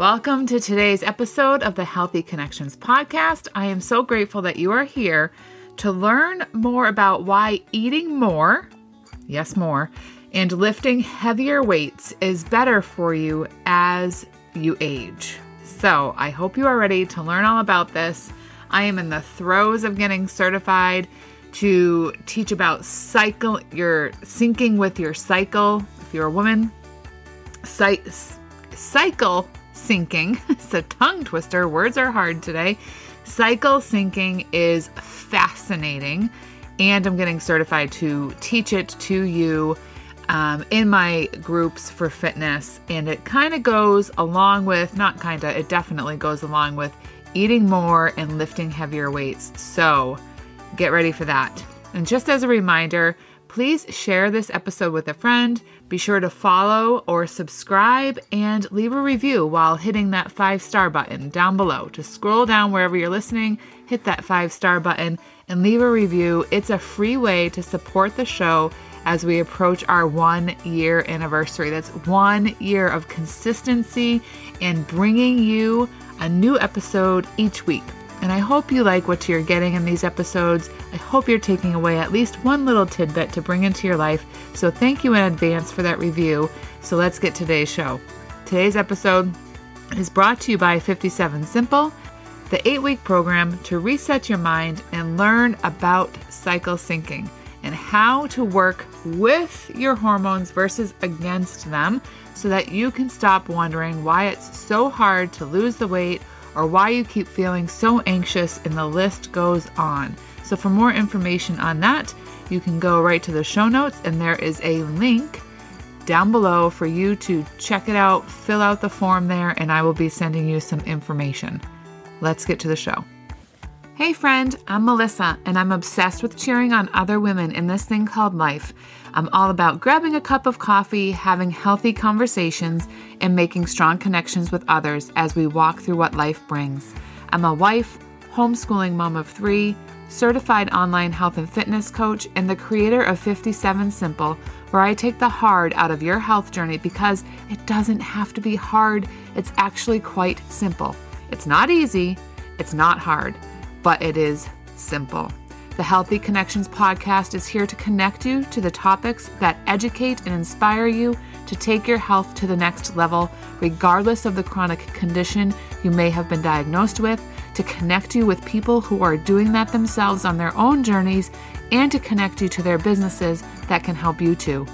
Welcome to today's episode of the Healthy Connections podcast. I am so grateful that you are here to learn more about why eating more, yes, more, and lifting heavier weights is better for you as you age. So, I hope you are ready to learn all about this. I am in the throes of getting certified to teach about cycle, your syncing with your cycle. If you're a woman, cy- cycle syncing. it's a tongue twister. Words are hard today. Cycle syncing is fascinating, and I'm getting certified to teach it to you um, in my groups for fitness. And it kind of goes along with, not kind of, it definitely goes along with eating more and lifting heavier weights. So get ready for that. And just as a reminder, please share this episode with a friend. Be sure to follow or subscribe and leave a review while hitting that five star button down below. To scroll down wherever you're listening, hit that five star button and leave a review. It's a free way to support the show as we approach our one year anniversary. That's one year of consistency and bringing you a new episode each week. And I hope you like what you're getting in these episodes. I hope you're taking away at least one little tidbit to bring into your life. So thank you in advance for that review. So let's get today's show. Today's episode is brought to you by 57 Simple, the eight week program to reset your mind and learn about cycle syncing and how to work with your hormones versus against them so that you can stop wondering why it's so hard to lose the weight or why you keep feeling so anxious, and the list goes on. So, for more information on that, you can go right to the show notes, and there is a link down below for you to check it out, fill out the form there, and I will be sending you some information. Let's get to the show. Hey, friend, I'm Melissa, and I'm obsessed with cheering on other women in this thing called life. I'm all about grabbing a cup of coffee, having healthy conversations, and making strong connections with others as we walk through what life brings. I'm a wife, homeschooling mom of three, certified online health and fitness coach, and the creator of 57 Simple, where I take the hard out of your health journey because it doesn't have to be hard. It's actually quite simple. It's not easy, it's not hard but it is simple. The Healthy Connections podcast is here to connect you to the topics that educate and inspire you to take your health to the next level, regardless of the chronic condition you may have been diagnosed with, to connect you with people who are doing that themselves on their own journeys, and to connect you to their businesses that can help you too.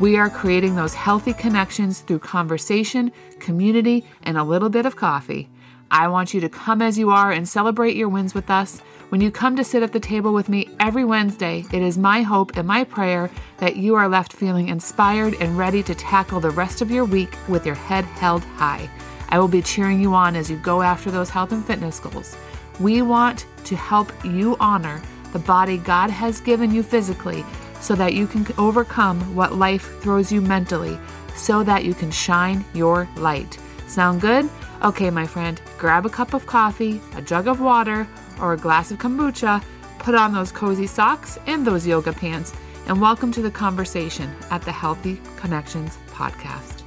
We are creating those healthy connections through conversation, community, and a little bit of coffee. I want you to come as you are and celebrate your wins with us. When you come to sit at the table with me every Wednesday, it is my hope and my prayer that you are left feeling inspired and ready to tackle the rest of your week with your head held high. I will be cheering you on as you go after those health and fitness goals. We want to help you honor the body God has given you physically so that you can overcome what life throws you mentally, so that you can shine your light. Sound good? Okay, my friend, grab a cup of coffee, a jug of water, or a glass of kombucha, put on those cozy socks and those yoga pants, and welcome to the conversation at the Healthy Connections podcast.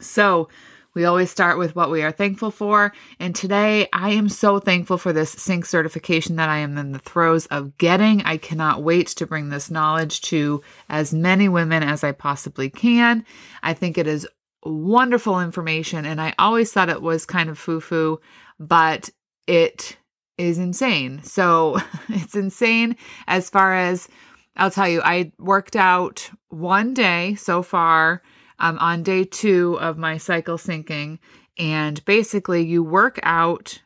So, we always start with what we are thankful for. And today I am so thankful for this sync certification that I am in the throes of getting. I cannot wait to bring this knowledge to as many women as I possibly can. I think it is wonderful information. And I always thought it was kind of foo foo, but it is insane. So it's insane as far as I'll tell you, I worked out one day so far um, on day two of my cycle syncing. And basically, you work out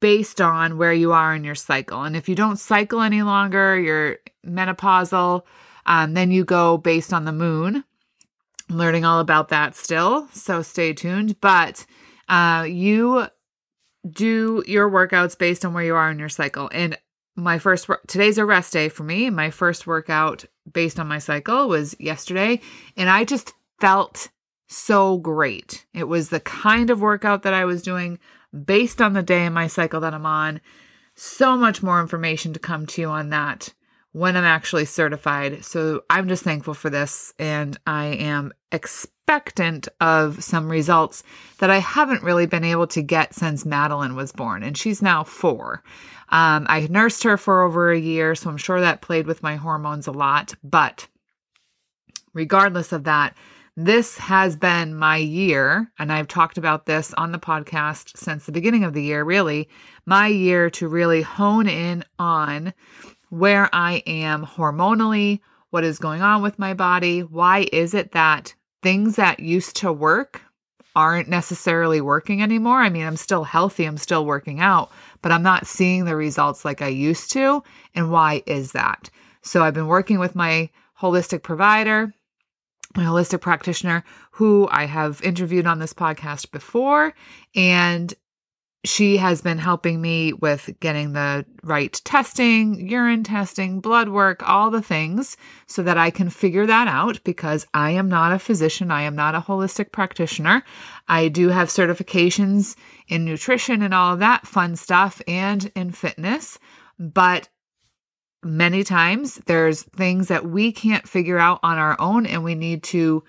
based on where you are in your cycle. And if you don't cycle any longer, you're menopausal, um, then you go based on the moon. Learning all about that still, so stay tuned. But uh, you do your workouts based on where you are in your cycle. And my first today's a rest day for me. My first workout based on my cycle was yesterday, and I just felt so great. It was the kind of workout that I was doing based on the day in my cycle that I'm on. So much more information to come to you on that when I'm actually certified. So I'm just thankful for this and I am expectant of some results that I haven't really been able to get since Madeline was born, and she's now four. Um, I nursed her for over a year, so I'm sure that played with my hormones a lot. But regardless of that, this has been my year, and I've talked about this on the podcast since the beginning of the year, really, my year to really hone in on where I am hormonally, what is going on with my body, why is it that things that used to work aren't necessarily working anymore. I mean, I'm still healthy, I'm still working out, but I'm not seeing the results like I used to. And why is that? So I've been working with my holistic provider my holistic practitioner who I have interviewed on this podcast before. And she has been helping me with getting the right testing, urine testing, blood work, all the things so that I can figure that out because I am not a physician. I am not a holistic practitioner. I do have certifications in nutrition and all of that fun stuff and in fitness, but many times there's things that we can't figure out on our own and we need to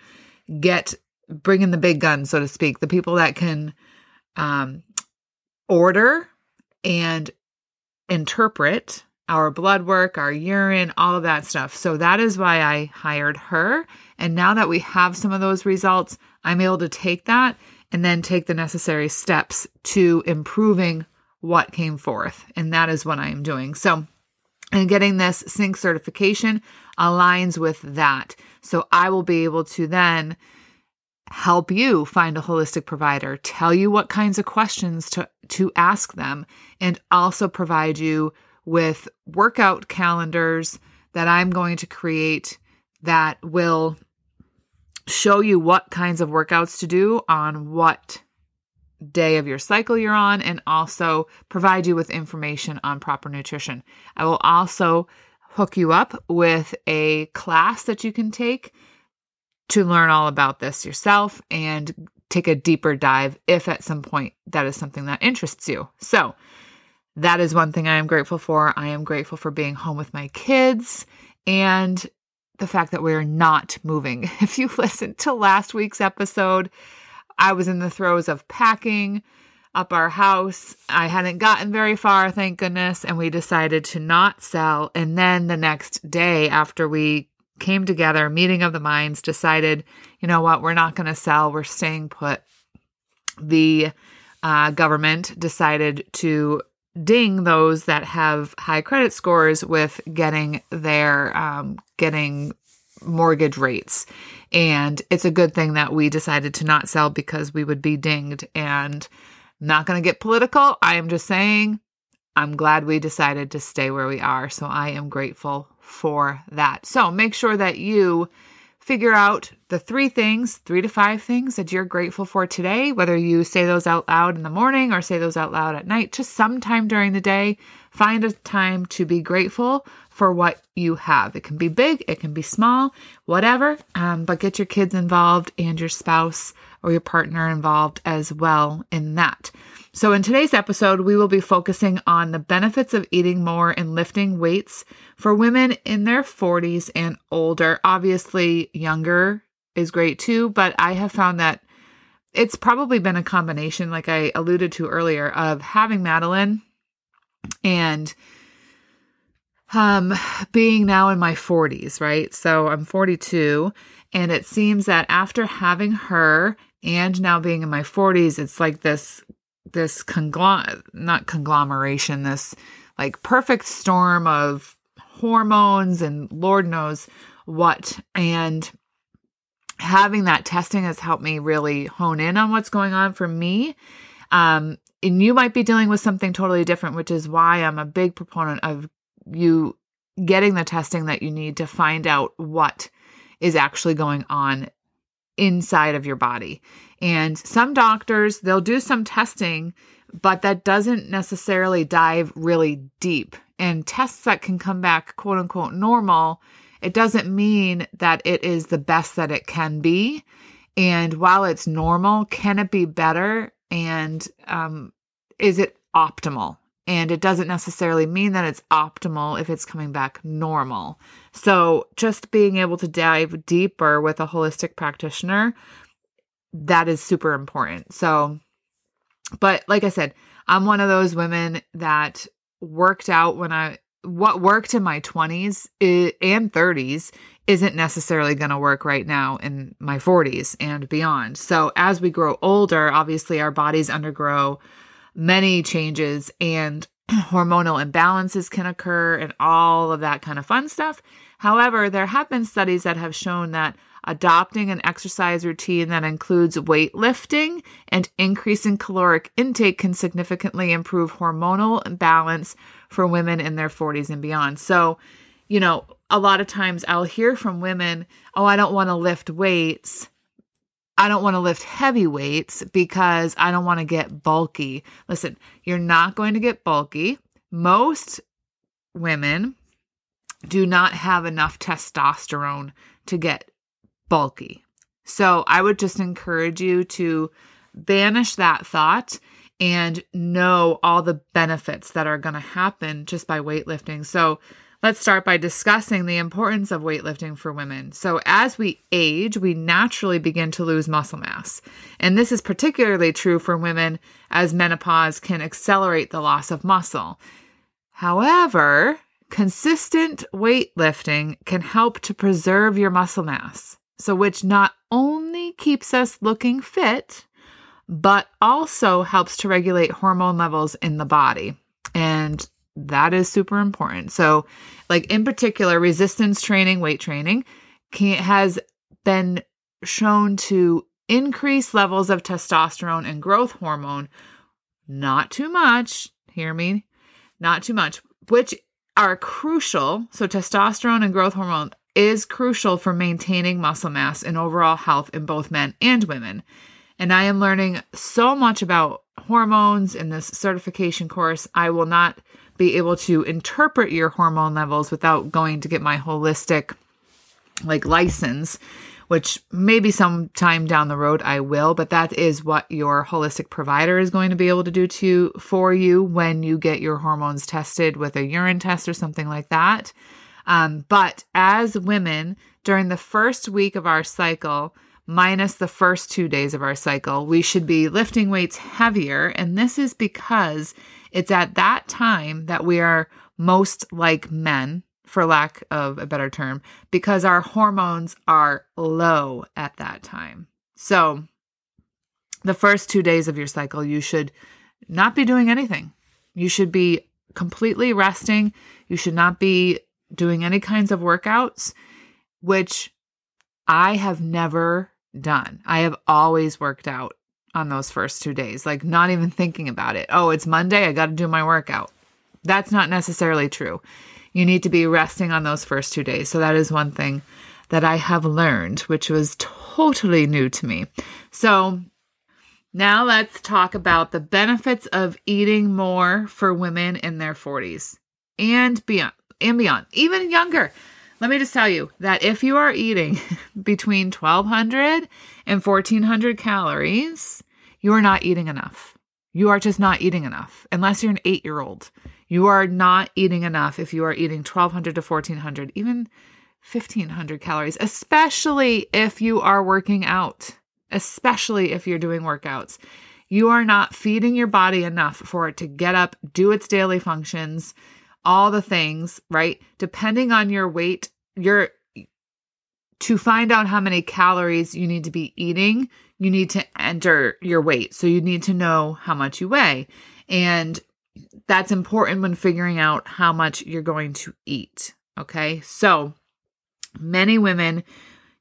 get bring in the big guns so to speak the people that can um, order and interpret our blood work our urine all of that stuff. So that is why i hired her. And now that we have some of those results i'm able to take that and then take the necessary steps to improving what came forth. And that is what i am doing. So and getting this sync certification aligns with that. So I will be able to then help you find a holistic provider, tell you what kinds of questions to, to ask them, and also provide you with workout calendars that I'm going to create that will show you what kinds of workouts to do on what day of your cycle you're on and also provide you with information on proper nutrition. I will also hook you up with a class that you can take to learn all about this yourself and take a deeper dive if at some point that is something that interests you. So, that is one thing I am grateful for. I am grateful for being home with my kids and the fact that we're not moving. If you listened to last week's episode, I was in the throes of packing up our house. I hadn't gotten very far, thank goodness, and we decided to not sell. And then the next day, after we came together, meeting of the minds, decided, you know what, we're not going to sell, we're staying put. The uh, government decided to ding those that have high credit scores with getting their um, getting mortgage rates and it's a good thing that we decided to not sell because we would be dinged and not going to get political. I am just saying I'm glad we decided to stay where we are. So I am grateful for that. So make sure that you figure out the three things, three to five things that you're grateful for today, whether you say those out loud in the morning or say those out loud at night, just sometime during the day. Find a time to be grateful for what you have. It can be big, it can be small, whatever, um, but get your kids involved and your spouse or your partner involved as well in that. So, in today's episode, we will be focusing on the benefits of eating more and lifting weights for women in their 40s and older. Obviously, younger is great too, but I have found that it's probably been a combination, like I alluded to earlier, of having Madeline and um being now in my 40s, right? So I'm 42 and it seems that after having her and now being in my 40s, it's like this this conglom not conglomeration, this like perfect storm of hormones and lord knows what. And having that testing has helped me really hone in on what's going on for me. Um and you might be dealing with something totally different, which is why I'm a big proponent of you getting the testing that you need to find out what is actually going on inside of your body. And some doctors, they'll do some testing, but that doesn't necessarily dive really deep. And tests that can come back quote unquote normal, it doesn't mean that it is the best that it can be. And while it's normal, can it be better? and um, is it optimal? And it doesn't necessarily mean that it's optimal if it's coming back normal. So, just being able to dive deeper with a holistic practitioner that is super important. So, but like I said, I'm one of those women that worked out when I what worked in my 20s and 30s isn't necessarily going to work right now in my 40s and beyond. So as we grow older, obviously our bodies undergo many changes and hormonal imbalances can occur and all of that kind of fun stuff. However, there have been studies that have shown that adopting an exercise routine that includes weightlifting and increasing caloric intake can significantly improve hormonal balance for women in their 40s and beyond. So, you know, a lot of times I'll hear from women, oh, I don't want to lift weights. I don't want to lift heavy weights because I don't want to get bulky. Listen, you're not going to get bulky. Most women do not have enough testosterone to get bulky. So I would just encourage you to banish that thought and know all the benefits that are going to happen just by weightlifting. So let's start by discussing the importance of weightlifting for women. So as we age, we naturally begin to lose muscle mass. And this is particularly true for women as menopause can accelerate the loss of muscle. However, consistent weightlifting can help to preserve your muscle mass so which not only keeps us looking fit, but also helps to regulate hormone levels in the body. And that is super important. So, like in particular, resistance training, weight training can, has been shown to increase levels of testosterone and growth hormone. Not too much, hear me, not too much, which are crucial. So, testosterone and growth hormone is crucial for maintaining muscle mass and overall health in both men and women. And I am learning so much about hormones in this certification course. I will not be able to interpret your hormone levels without going to get my holistic like license which maybe sometime down the road I will, but that is what your holistic provider is going to be able to do to for you when you get your hormones tested with a urine test or something like that. Um, but as women, during the first week of our cycle, minus the first two days of our cycle, we should be lifting weights heavier. And this is because it's at that time that we are most like men, for lack of a better term, because our hormones are low at that time. So, the first two days of your cycle, you should not be doing anything. You should be completely resting. You should not be doing any kinds of workouts, which I have never done. I have always worked out on those first two days, like not even thinking about it. Oh, it's Monday, I got to do my workout. That's not necessarily true. You need to be resting on those first two days. So that is one thing that I have learned, which was totally new to me. So now let's talk about the benefits of eating more for women in their 40s and beyond and beyond, even younger. Let me just tell you that if you are eating between 1200 and 1400 calories, you are not eating enough. You are just not eating enough unless you're an eight year old. You are not eating enough if you are eating 1200 to 1400, even 1500 calories, especially if you are working out, especially if you're doing workouts. You are not feeding your body enough for it to get up, do its daily functions, all the things, right? Depending on your weight, your to find out how many calories you need to be eating, you need to enter your weight. So you need to know how much you weigh. And that's important when figuring out how much you're going to eat. Okay. So many women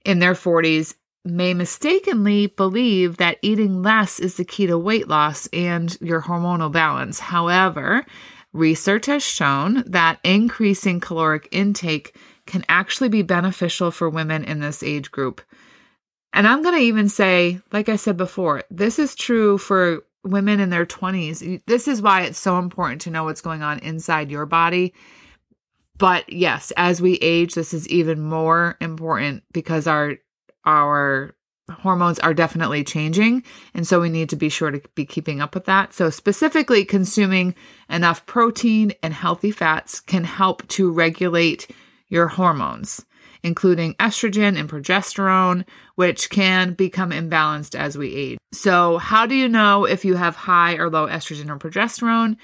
in their 40s may mistakenly believe that eating less is the key to weight loss and your hormonal balance. However, Research has shown that increasing caloric intake can actually be beneficial for women in this age group. And I'm going to even say, like I said before, this is true for women in their 20s. This is why it's so important to know what's going on inside your body. But yes, as we age, this is even more important because our our hormones are definitely changing. And so we need to be sure to be keeping up with that. So, specifically, consuming enough protein and healthy fats can help to regulate your hormones. including estrogen and progesterone, which can become imbalanced as we age. So, how do you know if you have high or low estrogen or progesterone?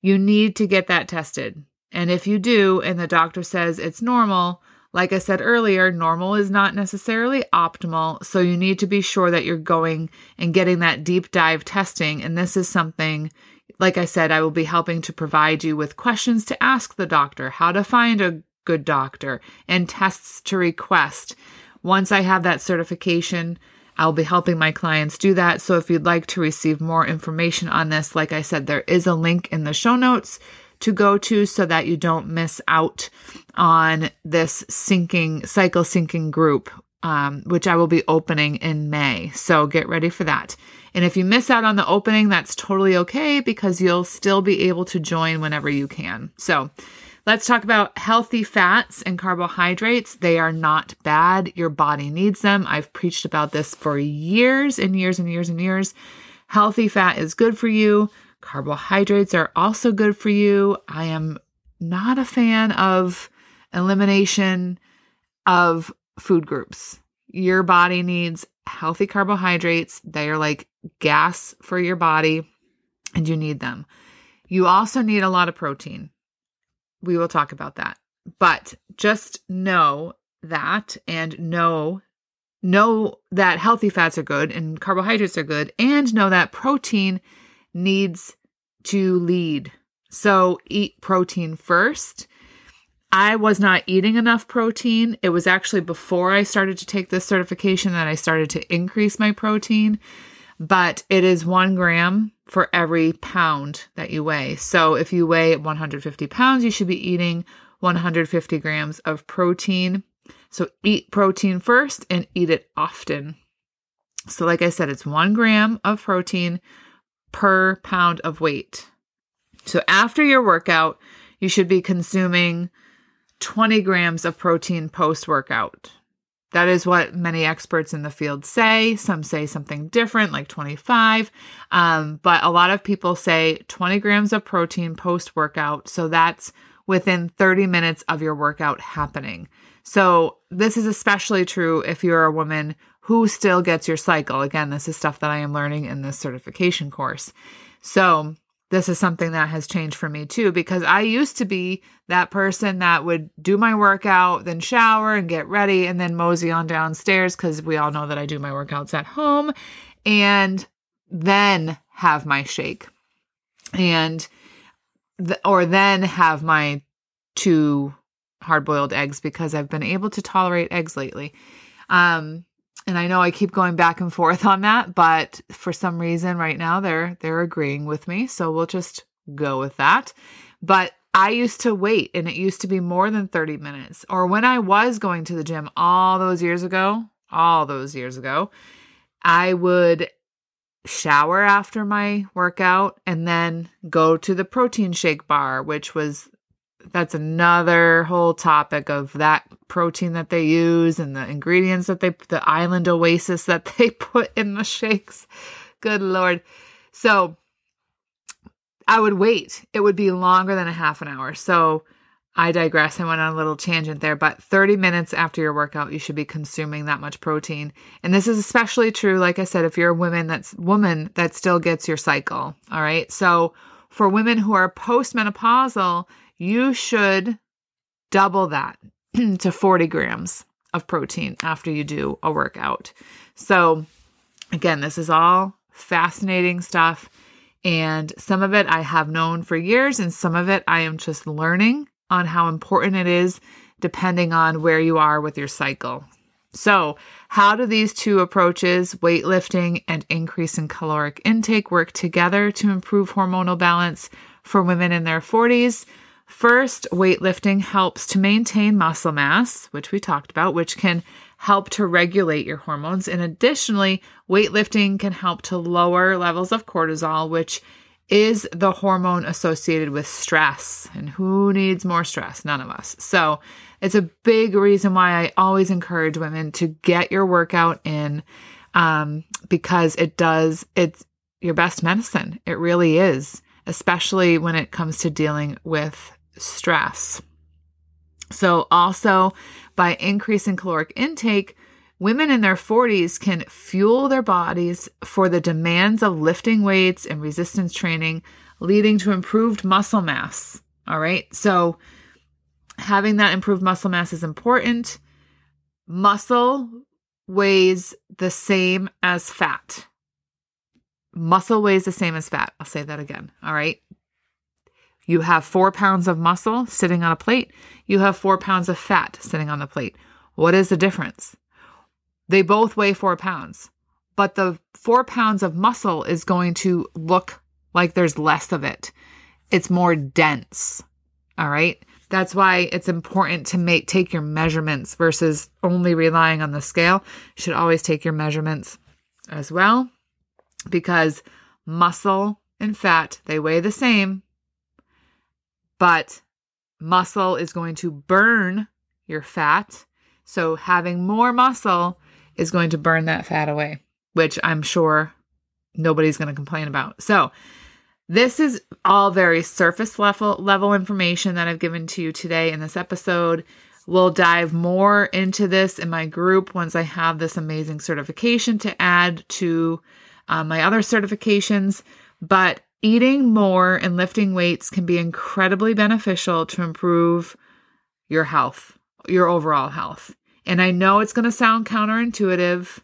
You need to get that tested. And if you do, and the doctor says it's normal, like I said earlier, normal is not necessarily optimal. So you need to be sure that you're going and getting that deep dive testing. And this is something, like I said, I will be helping to provide you with questions to ask the doctor, how to find a good doctor, and tests to request. Once I have that certification, I'll be helping my clients do that. So if you'd like to receive more information on this, like I said, there is a link in the show notes to go to so that you don't miss out on this syncing cycle syncing group um, which I will be opening in May. So get ready for that. And if you miss out on the opening, that's totally okay because you'll still be able to join whenever you can. So let's talk about healthy fats and carbohydrates. They are not bad. Your body needs them. I've preached about this for years and years and years and years. Healthy fat is good for you. Carbohydrates are also good for you. I am not a fan of elimination of food groups. Your body needs healthy carbohydrates. They are like gas for your body, and you need them. You also need a lot of protein. We will talk about that. But just know that and know know that healthy fats are good and carbohydrates are good and know that protein needs to lead. So eat protein first. I was not eating enough protein. It was actually before I started to take this certification that I started to increase my protein, but it is one gram for every pound that you weigh. So if you weigh 150 pounds, you should be eating 150 grams of protein. So eat protein first and eat it often. So, like I said, it's one gram of protein per pound of weight. So after your workout, you should be consuming 20 grams of protein post workout. That is what many experts in the field say. Some say something different, like 25. Um, but a lot of people say 20 grams of protein post workout. So that's within 30 minutes of your workout happening. So this is especially true if you're a woman who still gets your cycle. Again, this is stuff that I am learning in this certification course. So this is something that has changed for me too because I used to be that person that would do my workout, then shower and get ready, and then mosey on downstairs because we all know that I do my workouts at home and then have my shake and th- or then have my two hard boiled eggs because I've been able to tolerate eggs lately. Um, and I know I keep going back and forth on that, but for some reason right now they're they're agreeing with me, so we'll just go with that. But I used to wait and it used to be more than 30 minutes. Or when I was going to the gym all those years ago, all those years ago, I would shower after my workout and then go to the protein shake bar, which was that's another whole topic of that protein that they use and the ingredients that they the island oasis that they put in the shakes. Good lord. So i would wait. It would be longer than a half an hour. So i digress. I went on a little tangent there but 30 minutes after your workout you should be consuming that much protein. And this is especially true like i said if you're a woman that's woman that still gets your cycle all right? So for women who are postmenopausal you should double that to 40 grams of protein after you do a workout. So, again, this is all fascinating stuff. And some of it I have known for years, and some of it I am just learning on how important it is depending on where you are with your cycle. So, how do these two approaches, weightlifting and increase in caloric intake, work together to improve hormonal balance for women in their 40s? First, weightlifting helps to maintain muscle mass, which we talked about, which can help to regulate your hormones. And additionally, weightlifting can help to lower levels of cortisol, which is the hormone associated with stress. And who needs more stress? None of us. So, it's a big reason why I always encourage women to get your workout in um, because it does, it's your best medicine. It really is, especially when it comes to dealing with stress. So, also by increasing caloric intake, women in their 40s can fuel their bodies for the demands of lifting weights and resistance training, leading to improved muscle mass. All right. So, having that improved muscle mass is important. Muscle weighs the same as fat. Muscle weighs the same as fat. I'll say that again. All right. You have four pounds of muscle sitting on a plate. You have four pounds of fat sitting on the plate. What is the difference? They both weigh four pounds, but the four pounds of muscle is going to look like there's less of it. It's more dense. All right. That's why it's important to make take your measurements versus only relying on the scale. You should always take your measurements as well because muscle and fat, they weigh the same, but muscle is going to burn your fat. So having more muscle is going to burn that fat away, which I'm sure nobody's going to complain about. So, this is all very surface level level information that I've given to you today in this episode. We'll dive more into this in my group once I have this amazing certification to add to um, my other certifications. But eating more and lifting weights can be incredibly beneficial to improve your health, your overall health. And I know it's going to sound counterintuitive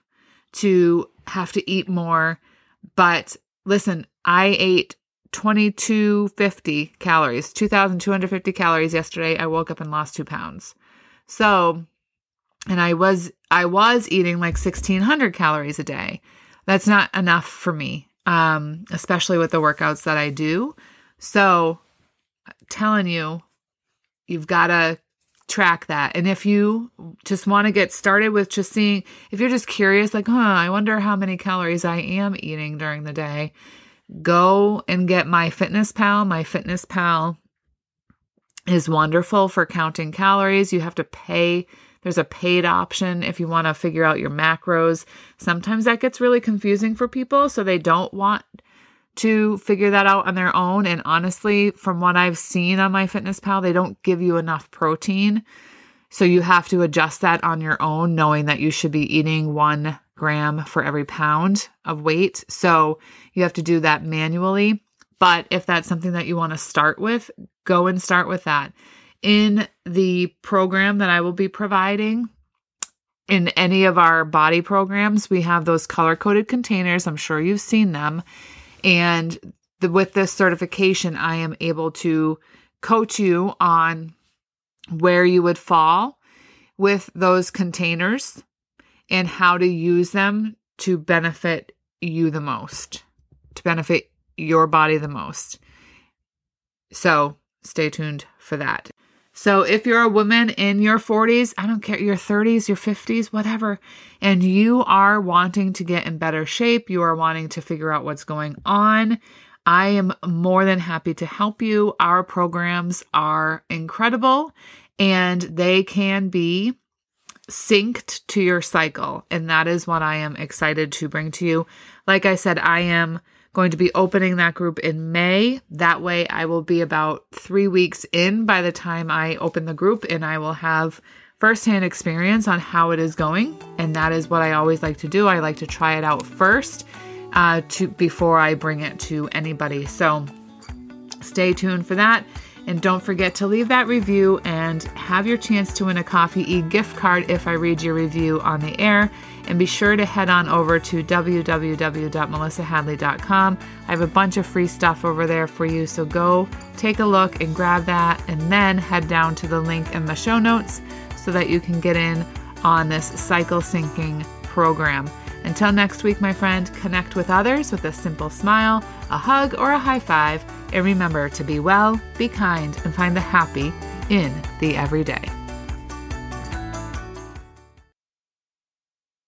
to have to eat more, but listen, I ate 2250 calories, 2250 calories yesterday. I woke up and lost 2 pounds. So, and I was I was eating like 1600 calories a day. That's not enough for me. Um, especially with the workouts that I do. So, telling you you've got to track that. And if you just want to get started with just seeing, if you're just curious, like, huh, I wonder how many calories I am eating during the day, go and get my Fitness Pal. My Fitness Pal is wonderful for counting calories. You have to pay. There's a paid option if you want to figure out your macros. Sometimes that gets really confusing for people, so they don't want to figure that out on their own. And honestly, from what I've seen on my Fitness Pal, they don't give you enough protein. So you have to adjust that on your own, knowing that you should be eating one gram for every pound of weight. So you have to do that manually. But if that's something that you want to start with, go and start with that. In the program that I will be providing, in any of our body programs, we have those color coded containers. I'm sure you've seen them. And the, with this certification, I am able to coach you on where you would fall with those containers and how to use them to benefit you the most, to benefit your body the most. So stay tuned for that. So if you're a woman in your 40s, I don't care, your 30s, your 50s, whatever, and you are wanting to get in better shape, you are wanting to figure out what's going on, I am more than happy to help you. Our programs are incredible and they can be synced to your cycle. And that is what I am excited to bring to you. Like I said, I am going to be opening that group in May. That way, I will be about three weeks in by the time I open the group, and I will have firsthand experience on how it is going. And that is what I always like to do. I like to try it out first uh, to before I bring it to anybody. So stay tuned for that. And don't forget to leave that review and have your chance to win a Coffee E gift card if I read your review on the air. And be sure to head on over to www.melissahadley.com. I have a bunch of free stuff over there for you, so go take a look and grab that, and then head down to the link in the show notes so that you can get in on this cycle syncing program. Until next week, my friend, connect with others with a simple smile, a hug, or a high five, and remember to be well, be kind, and find the happy in the everyday.